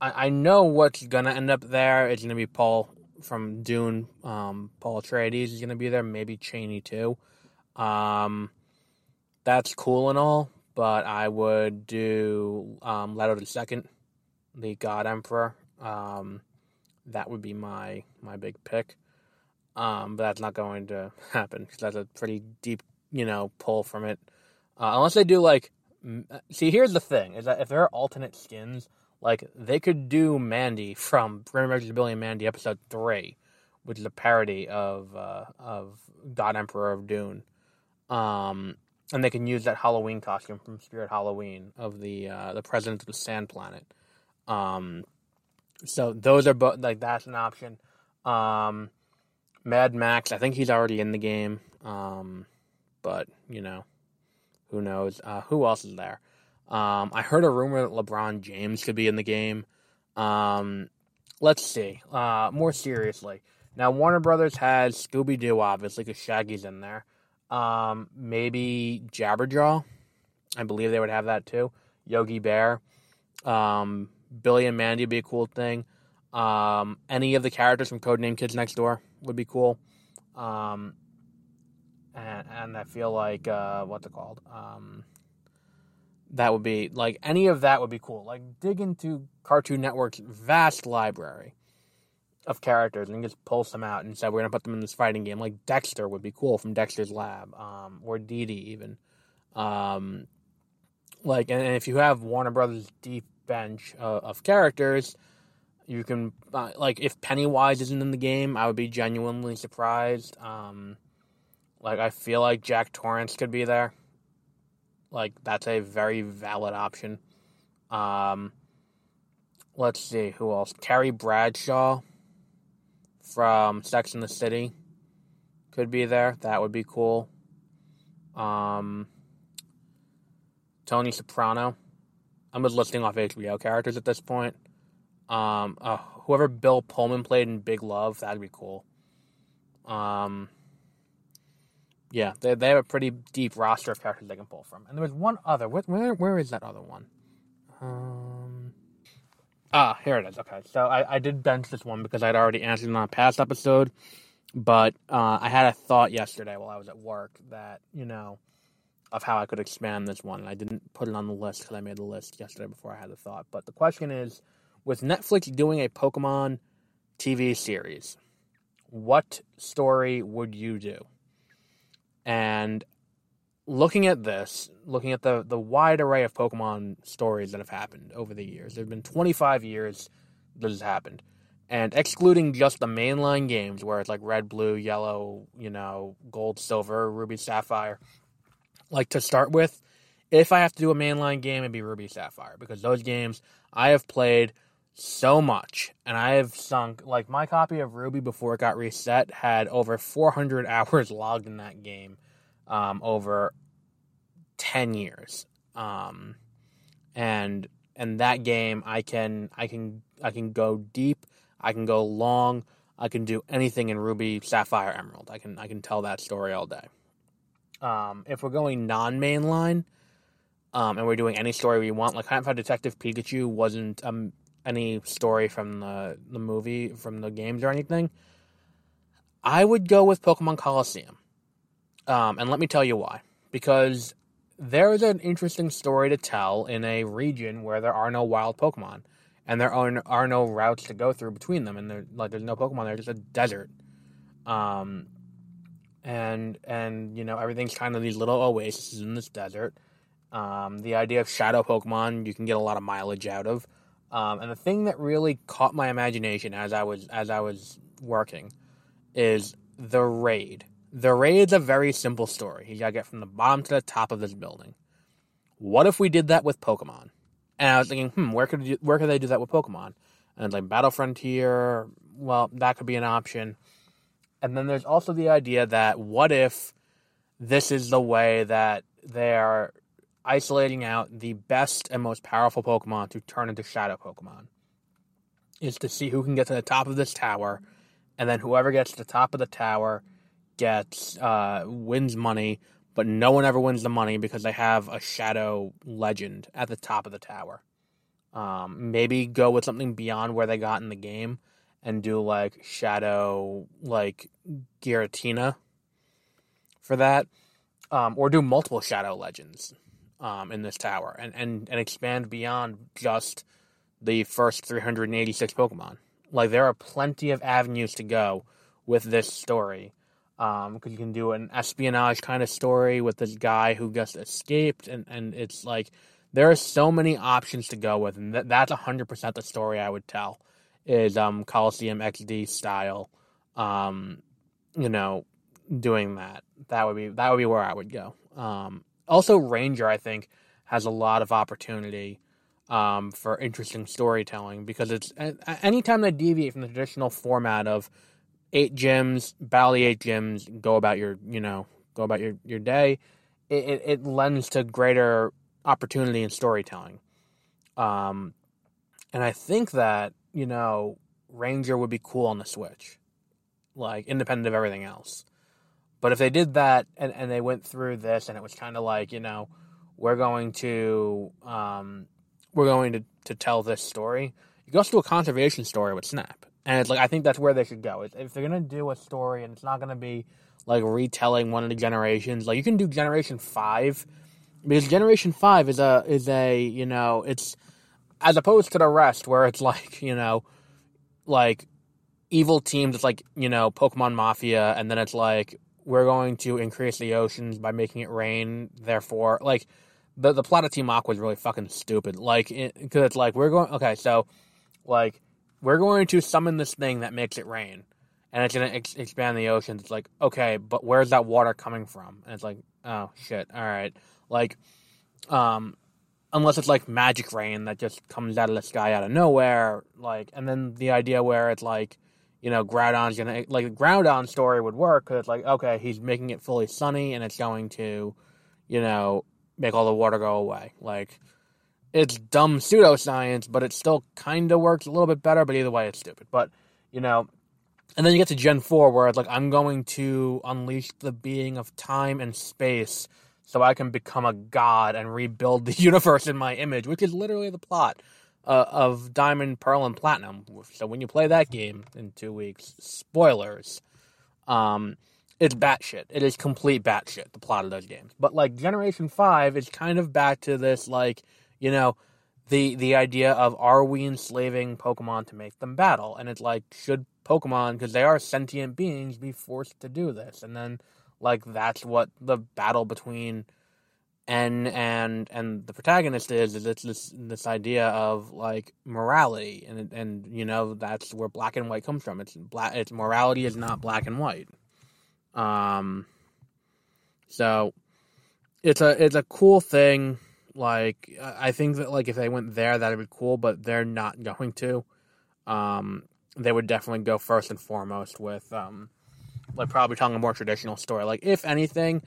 I, I know what's gonna end up there. It's gonna be Paul from Dune. Um, Paul Atreides is gonna be there. Maybe Chani too. Um, that's cool and all, but I would do um, Leto the Second, the God Emperor. Um, that would be my my big pick. Um, but that's not going to happen because that's a pretty deep, you know, pull from it. Uh, unless they do like, see, here's the thing: is that if there are alternate skins, like they could do Mandy from Grim Billy and Mandy episode three, which is a parody of uh, of God Emperor of Dune. Um, and they can use that Halloween costume from Spirit Halloween of the uh, the President of the Sand Planet. Um, so those are both like that's an option. Um, Mad Max, I think he's already in the game, um, but you know, who knows? Uh, who else is there? Um, I heard a rumor that LeBron James could be in the game. Um, let's see. Uh, more seriously, now Warner Brothers has Scooby Doo, obviously, because Shaggy's in there. Um, maybe Jabberjaw. I believe they would have that too. Yogi Bear. Um, Billy and Mandy would be a cool thing. Um, any of the characters from Codename Kids Next Door would be cool. Um, and, and I feel like uh, what's it called? Um, that would be like any of that would be cool. Like dig into Cartoon Network's vast library of characters and just pull some out and say we're gonna put them in this fighting game. Like Dexter would be cool from Dexter's Lab, um, or Dee Dee even. Um, like and, and, if you have Warner Brothers deep bench uh, of characters, you can uh, like if Pennywise isn't in the game, I would be genuinely surprised. Um, like I feel like Jack Torrance could be there. Like that's a very valid option. Um, let's see who else. Carrie Bradshaw from Sex in the City could be there. That would be cool. Um, Tony Soprano. I'm just listing off HBO characters at this point. Um, uh, whoever Bill Pullman played in Big Love, that'd be cool. Um, yeah, they, they have a pretty deep roster of characters they can pull from. And there was one other. Where where, where is that other one? Um, ah, here it is. Okay, so I, I did bench this one because I'd already answered it on a past episode. But uh, I had a thought yesterday while I was at work that, you know, of how I could expand this one. And I didn't put it on the list because I made the list yesterday before I had the thought. But the question is with Netflix doing a Pokemon TV series, what story would you do? And looking at this, looking at the, the wide array of Pokemon stories that have happened over the years, there have been 25 years this has happened. And excluding just the mainline games where it's like red, blue, yellow, you know, gold, silver, ruby, sapphire, like to start with, if I have to do a mainline game, it'd be Ruby Sapphire because those games I have played so much and I have sunk like my copy of Ruby before it got reset had over 400 hours logged in that game um, over 10 years. Um, and and that game I can I can I can go deep, I can go long, I can do anything in Ruby Sapphire Emerald. I can I can tell that story all day. Um, if we're going non-mainline, um, and we're doing any story we want, like High Five Detective Pikachu wasn't um, any story from the the movie, from the games or anything, I would go with Pokemon Colosseum. Um, and let me tell you why. Because there's an interesting story to tell in a region where there are no wild Pokemon, and there are, are no routes to go through between them, and there like there's no Pokemon there, just a desert. Um, and and you know everything's kind of these little oases in this desert. Um, the idea of shadow Pokemon you can get a lot of mileage out of. Um, and the thing that really caught my imagination as I was as I was working is the raid. The raid is a very simple story. You gotta get from the bottom to the top of this building. What if we did that with Pokemon? And I was thinking, hmm, where could you, where could they do that with Pokemon? And it's like Battle Frontier. Well, that could be an option. And then there's also the idea that what if this is the way that they are isolating out the best and most powerful Pokemon to turn into Shadow Pokemon? Is to see who can get to the top of this tower, and then whoever gets to the top of the tower gets uh, wins money, but no one ever wins the money because they have a Shadow Legend at the top of the tower. Um, maybe go with something beyond where they got in the game and do like shadow like Giratina for that. um, or do multiple Shadow Legends um, in this tower, and, and and expand beyond just the first 386 Pokemon. Like there are plenty of avenues to go with this story. Um, because you can do an espionage kind of story with this guy who just escaped, and, and it's like there are so many options to go with, and that, that's hundred percent the story I would tell is um Colosseum XD style. Um, you know, doing that. That would be that would be where I would go. Um, also, Ranger I think has a lot of opportunity um, for interesting storytelling because it's anytime they deviate from the traditional format of eight gyms, bally eight gyms, go about your you know go about your your day, it, it, it lends to greater opportunity in storytelling. Um, and I think that you know Ranger would be cool on the Switch, like independent of everything else. But if they did that and, and they went through this and it was kind of like you know we're going to um, we're going to, to tell this story. You can to a conservation story with Snap. And it's like I think that's where they should go. If they're gonna do a story and it's not gonna be like retelling one of the generations, like you can do Generation Five, because Generation Five is a is a you know it's as opposed to the rest where it's like you know like evil teams. It's like you know Pokemon Mafia, and then it's like we're going to increase the oceans by making it rain. Therefore, like the the plot of Team Aqua is really fucking stupid. Like, because it, it's like we're going okay, so like we're going to summon this thing that makes it rain, and it's gonna ex- expand the oceans. It's like okay, but where's that water coming from? And it's like oh shit, all right, like um. Unless it's like magic rain that just comes out of the sky out of nowhere, like, and then the idea where it's like, you know, Groudon's gonna like the Groudon story would work because it's like, okay, he's making it fully sunny and it's going to, you know, make all the water go away. Like, it's dumb pseudoscience, but it still kind of works a little bit better, but either way, it's stupid. But, you know, and then you get to Gen 4 where it's like, I'm going to unleash the being of time and space so I can become a god and rebuild the universe in my image, which is literally the plot uh, of Diamond, Pearl, and Platinum. So when you play that game in two weeks, spoilers. Um, it's batshit. It is complete batshit, the plot of those games. But like Generation 5 is kind of back to this like, you know, the the idea of are we enslaving Pokemon to make them battle? And it's like, should Pokemon, because they are sentient beings, be forced to do this? And then like that's what the battle between N and and the protagonist is is it's this this idea of like morality and and you know that's where black and white comes from. It's black. It's morality is not black and white. Um, so it's a it's a cool thing. Like I think that like if they went there, that'd be cool. But they're not going to. Um, they would definitely go first and foremost with um, like probably telling a more traditional story. Like if anything,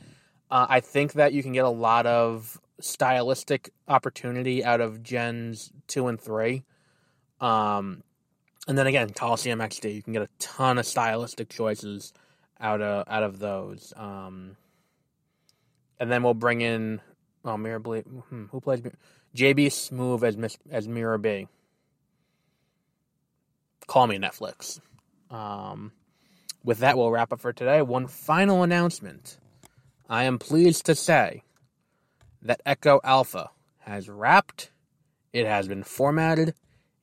uh, I think that you can get a lot of stylistic opportunity out of gens two and three. Um, and then again, Colosseum XD, you can get a ton of stylistic choices out of out of those. Um, and then we'll bring in oh Bleed. Hmm, who plays JB Smoove as as Miror B. Call me Netflix. Um, with that, we'll wrap up for today. One final announcement. I am pleased to say that Echo Alpha has wrapped, it has been formatted,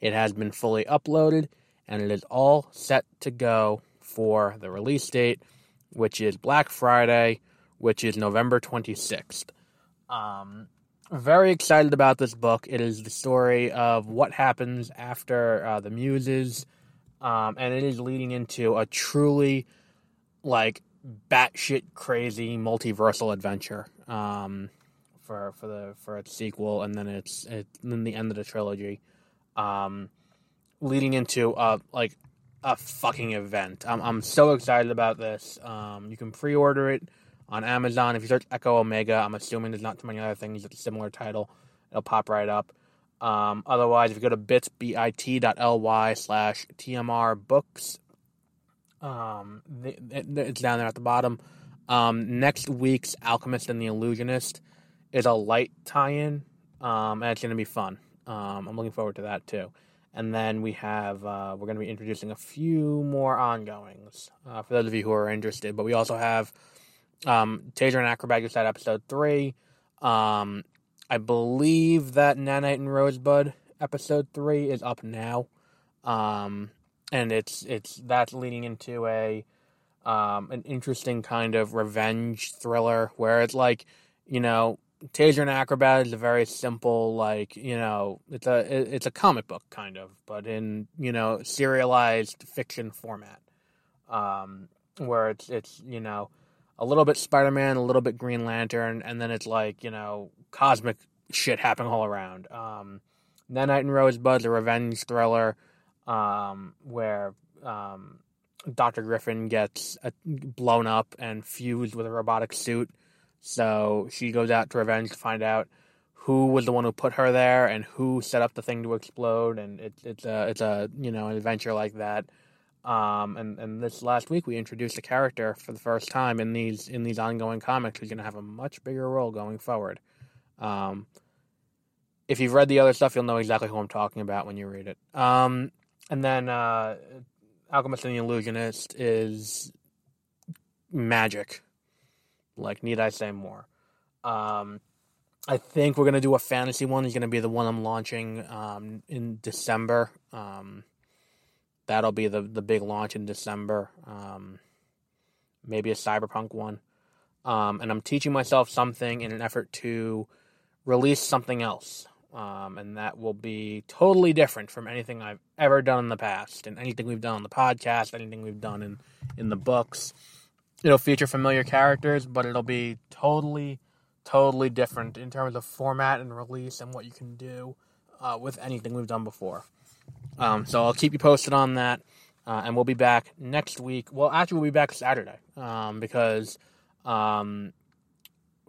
it has been fully uploaded, and it is all set to go for the release date, which is Black Friday, which is November 26th. Um, very excited about this book. It is the story of what happens after uh, the Muses, um, and it is leading into a truly like batshit crazy multiversal adventure um, for for the for its sequel, and then it's it, then the end of the trilogy, um, leading into uh like a fucking event. I'm, I'm so excited about this. Um, you can pre-order it on Amazon. If you search Echo Omega, I'm assuming there's not too many other things with a similar title. It'll pop right up. Um, otherwise, if you go to bits, bit.ly slash TMR books, um, it's down there at the bottom. Um, next week's Alchemist and the Illusionist is a light tie-in, um, and it's going to be fun. Um, I'm looking forward to that too. And then we have, uh, we're going to be introducing a few more ongoings uh, for those of you who are interested. But we also have um, Taser and Acrobat just had episode three. Um, I believe that Nanite and Rosebud episode three is up now, um, and it's it's that's leading into a um, an interesting kind of revenge thriller where it's like you know Taser and Acrobat is a very simple, like you know, it's a it's a comic book kind of, but in you know serialized fiction format, um, where it's it's you know a little bit Spider Man, a little bit Green Lantern, and then it's like you know cosmic shit happening all around. Um, Nanite and Rosebud's a revenge thriller, um, where um, Doctor Griffin gets uh, blown up and fused with a robotic suit so she goes out to revenge to find out who was the one who put her there and who set up the thing to explode. And it's it's a it's a you know an adventure like that. Um, and and this last week we introduced a character for the first time in these in these ongoing comics who's going to have a much bigger role going forward. Um, if you've read the other stuff, you'll know exactly who I'm talking about when you read it. Um, and then uh, Alchemist and the Illusionist is magic. Like, need I say more? Um, I think we're gonna do a fantasy one. It's gonna be the one I'm launching um, in December. Um, that'll be the the big launch in December. Um, maybe a cyberpunk one. Um, and I'm teaching myself something in an effort to release something else. Um, and that will be totally different from anything I've ever done in the past, and anything we've done on the podcast, anything we've done in in the books it'll feature familiar characters, but it'll be totally, totally different in terms of format and release and what you can do uh, with anything we've done before. Um, so I'll keep you posted on that, uh, and we'll be back next week. Well, actually, we'll be back Saturday um, because um,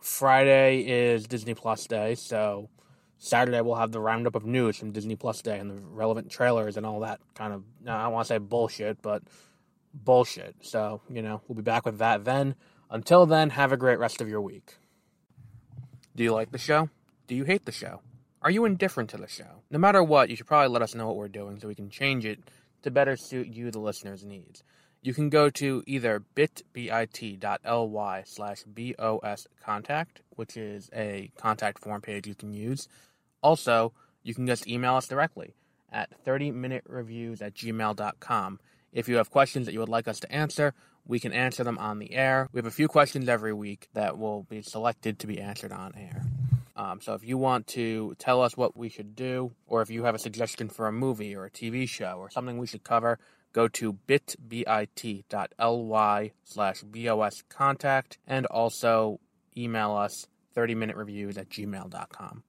Friday is Disney Plus Day, so. Saturday we'll have the roundup of news from Disney Plus Day and the relevant trailers and all that kind of I don't want to say bullshit, but bullshit. So, you know, we'll be back with that then. Until then, have a great rest of your week. Do you like the show? Do you hate the show? Are you indifferent to the show? No matter what, you should probably let us know what we're doing so we can change it to better suit you, the listener's needs. You can go to either bit.ly slash BOS contact, which is a contact form page you can use. Also, you can just email us directly at 30minutereviews at gmail.com if you have questions that you would like us to answer, we can answer them on the air. We have a few questions every week that will be selected to be answered on air. Um, so if you want to tell us what we should do, or if you have a suggestion for a movie or a TV show or something we should cover, go to bit.ly slash bos contact and also email us 30minute reviews at gmail.com.